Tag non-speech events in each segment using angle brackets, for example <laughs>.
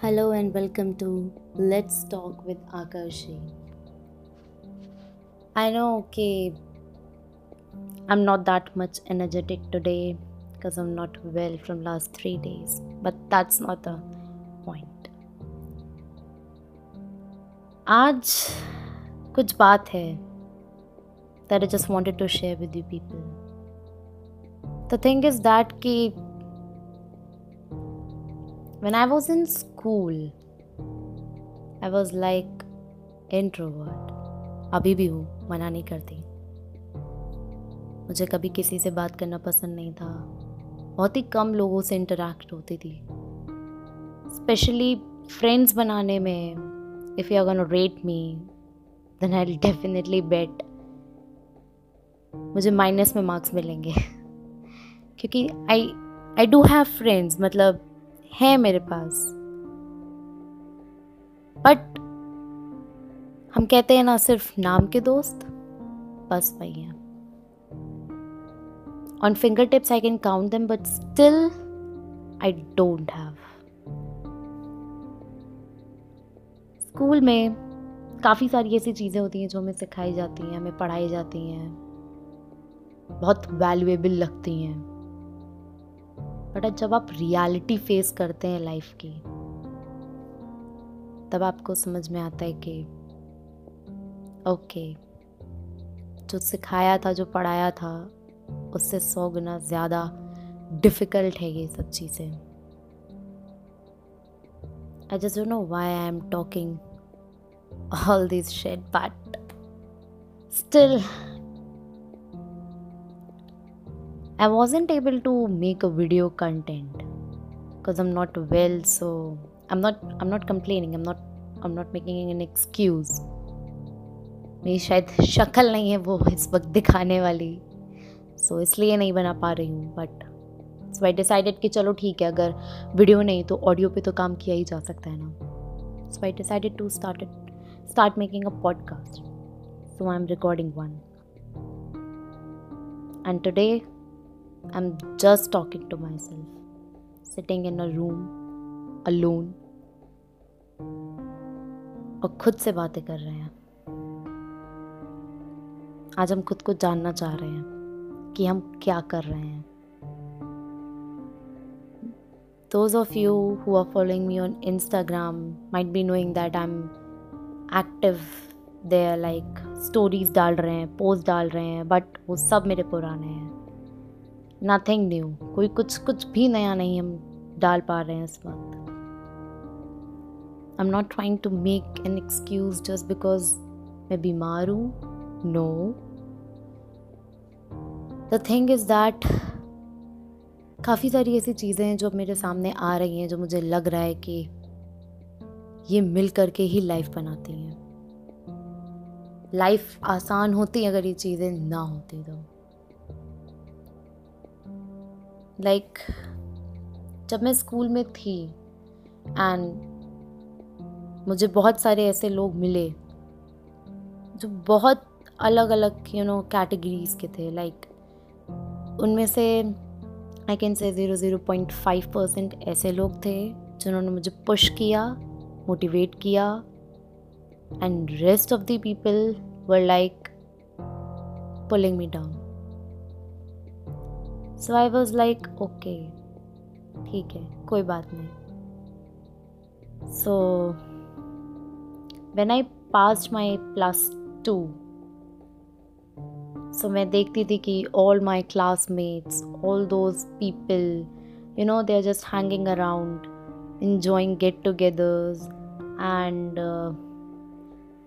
Hello and welcome to Let's Talk with Akarshi. I know, okay, I'm not that much energetic today because I'm not well from last 3 days, but that's not the point. आज कुछ बात है that I just wanted to share with you people. The thing is that कि when I was in school, I was like introvert. अभी भी हूँ मना नहीं करती। मुझे कभी किसी से बात करना पसंद नहीं था। बहुत ही कम लोगों से इंटरेक्ट होती थी। स्पेशली फ्रेंड्स बनाने में if you are rate me then I definitely bet मुझे माइनस में मार्क्स मिलेंगे। <laughs> क्योंकि I I do have friends मतलब है मेरे पास। बट हम कहते हैं ना सिर्फ़ नाम के दोस्त, बस वही हैं। On finger tips I can count them but still I don't have school में काफ़ी सारी ऐसी चीज़ें होती हैं जो हमें सिखाई जाती हैं, हमें पढ़ाई जाती हैं। बहुत वैल्यूएबल लगती हैं। बट, जब आप रियलिटी फेस करते हैं लाइफ की, तब आपको समझ में आता है कि ओके जो सिखाया था, जो पढ़ाया था, उससे सौ गुना ज़्यादा डिफ़िकल्ट है ये सब चीज़ें। I just don't know why I am talking all this shed but still I wasn't able to make a video content because I'm not well so I'm not I'm not complaining. I'm not I'm not making an excuse. मेरी शायद शक्ल नहीं है वो इस वक्त दिखाने वाली। सो so, इसलिए नहीं बना पा रही हूँ बट सो आई डिसाइडेड कि चलो ठीक है अगर वीडियो नहीं तो ऑडियो पे तो काम किया ही जा सकता है ना। So I decided to start start making a podcast so I am recording one and today I'm just talking to myself, sitting in a room alone और खुद से बातें कर रहे हैं आज हम खुद को जानना चाह रहे हैं कि हम क्या कर रहे हैं those of you who are following me on Instagram might be knowing that I'm active there like stories डाल रहे हैं पोस्ट डाल रहे हैं बट वो सब मेरे पुराने हैं नथिंग न्यू कोई कुछ कुछ भी नया नहीं हम डाल पा रहे हैं इस वक्त। I am not trying to make an excuse just because मैं बीमार हूँ। No the thing is that काफ़ी सारी ऐसी चीज़ें हैं जो अब मेरे सामने आ रही हैं जो मुझे लग रहा है कि ये मिल करके ही लाइफ बनाती हैं। लाइफ आसान होती अगर ये चीज़ें ना होती तो। लाइक like, जब मैं स्कूल में थी एंड मुझे बहुत सारे ऐसे लोग मिले जो बहुत अलग अलग यू नो कैटेगरीज के थे। लाइक like, उनमें से I can say zero zero point five percent ऐसे लोग थे जिन्होंने मुझे पुश किया मोटिवेट किया and rest of the people were like pulling me down so I was like okay ठीक है, कोई बात नहीं। So when I pass my plus two so मैं देखती थी कि all my classmates all those people you know they are just hanging around enjoying get togethers and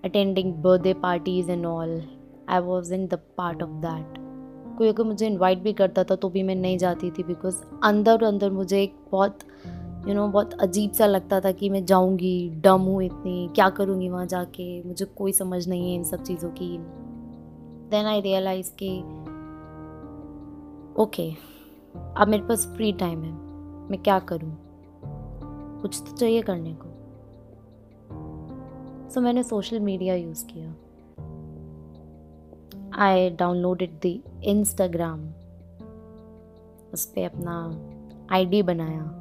attending birthday parties and all I was in the part of that कोई अगर मुझे invite भी करता था तो भी मैं नहीं जाती थी बिकॉज़ अंदर अंदर मुझे एक बहुत यू you नो know, बहुत अजीब सा लगता था कि मैं जाऊँगी डम हूँ इतनी क्या करूँगी वहाँ जाके मुझे कोई समझ नहीं है इन सब चीज़ों की। देन आई रियलाइज़ कि ओके अब मेरे पास फ्री टाइम है मैं क्या करूँ? कुछ तो चाहिए करने को। सो so, मैंने सोशल मीडिया यूज़ किया। आई डाउनलोडेड द इंस्टाग्राम उस पर अपना आईडी बनाया।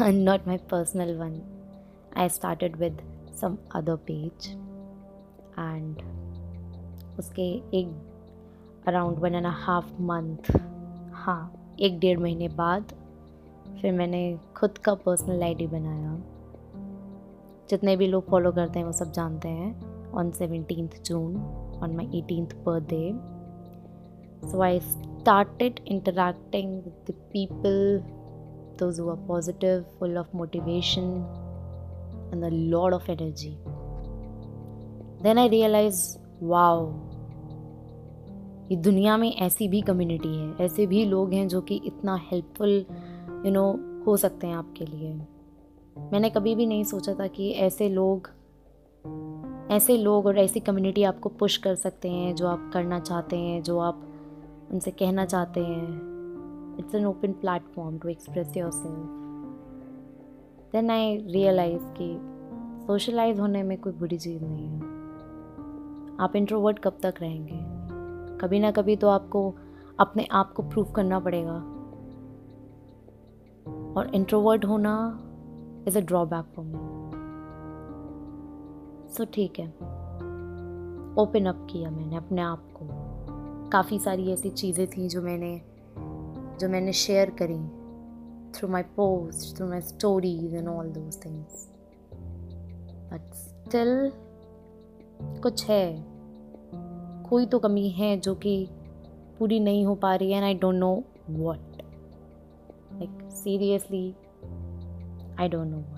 <laughs> Not my personal one I started with some other page and उसके एक around one and half month हाँ एक डेढ़ महीने बाद फिर मैंने खुद का पर्सनल आईडी बनाया। जितने भी लोग फॉलो करते हैं वो सब जानते हैं। On seventeen June on my eighteen birthday so I started interacting with the people those who are positive, full of motivation, and a lot of energy. Then I realized, wow, ये दुनिया में ऐसी भी कम्युनिटी है ऐसे भी लोग हैं जो कि इतना हेल्पफुल यू नो हो सकते हैं आपके लिए मैंने कभी भी नहीं सोचा था कि ऐसे लोग ऐसे लोग और ऐसी कम्युनिटी आपको पुश कर सकते हैं, जो आप करना चाहते हैं, जो आप उनसे कहना चाहते हैं। It's an open platform to express yourself then I realize कि सोशलाइज होने में कोई बुरी चीज़ नहीं है। आप इंट्रोवर्ट कब तक रहेंगे? कभी ना कभी तो आपको अपने आप को प्रूव करना पड़ेगा। और इंट्रोवर्ट होना is a drawback for me so ठीक है। ओपन अप किया मैंने अपने आप को। काफ़ी सारी ऐसी चीज़ें थी जो मैंने जो मैंने शेयर करी through my post through my stories and all those things but still कुछ है। कोई तो कमी है जो कि पूरी नहीं हो पा रही है and I don't know what like seriously I don't know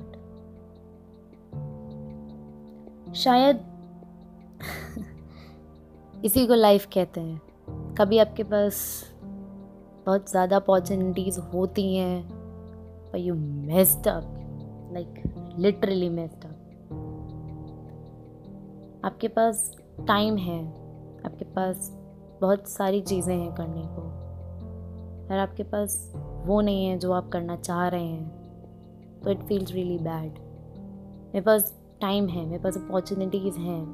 शायद इसी को लाइफ कहते हैं। कभी आपके पास बहुत ज़्यादा अपॉर्चुनिटीज़ होती हैं पर you messed up like literally messed up आपके पास टाइम है, आपके पास बहुत सारी चीज़ें हैं करने को और आपके पास वो नहीं है जो आप करना चाह रहे हैं। तो इट फील्स रियली बैड मेरे पास टाइम है मेरे पास अपॉर्चुनिटीज़ हैं।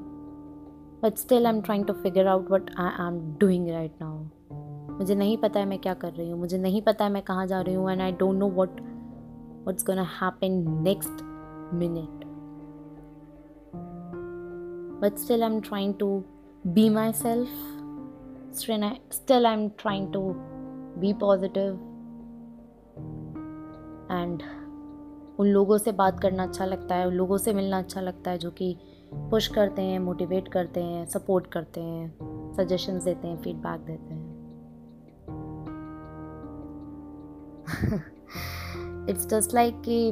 But still I am trying to figure out what I am doing right now मुझे नहीं पता है मैं क्या कर रही हूँ मुझे नहीं पता है मैं कहाँ जा रही हूँ and I don't know what what's gonna happen next minute but still i'm trying to be myself. Still, I, still i'm trying to be positive. And उन लोगों से बात करना अच्छा लगता है, उन लोगों से मिलना अच्छा लगता है जो कि पुश करते हैं मोटिवेट करते हैं सपोर्ट करते हैं सजेशंस देते हैं फीडबैक देते हैं। इट्स जस्ट लाइक कि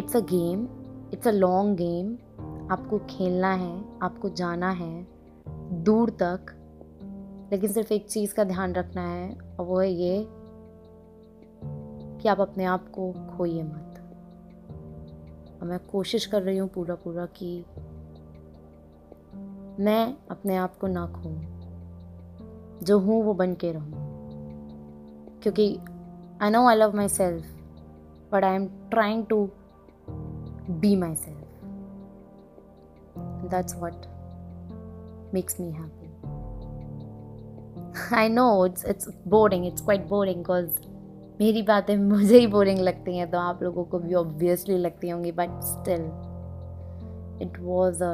it's a game it's a long game आपको खेलना है, आपको जाना है, दूर तक, लेकिन सिर्फ़ एक चीज़ का ध्यान रखना है, और वो है ये कि आप अपने आप को खोइए मत। और मैं कोशिश कर रही हूँ पूरा पूरा कि मैं अपने आप को ना खो जो हूँ वो बन के रहूँ। क्योंकि I know I love myself but I am trying to be myself that's what makes me happy I know it's it's boring it's quite boring because मेरी बातें मुझे ही बोरिंग लगती हैं तो आप लोगों को भी ऑब्वियसली लगती होंगी but still it was a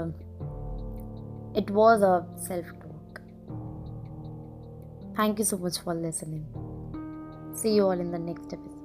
it was a self talk thank you so much for listening see you all in the next episode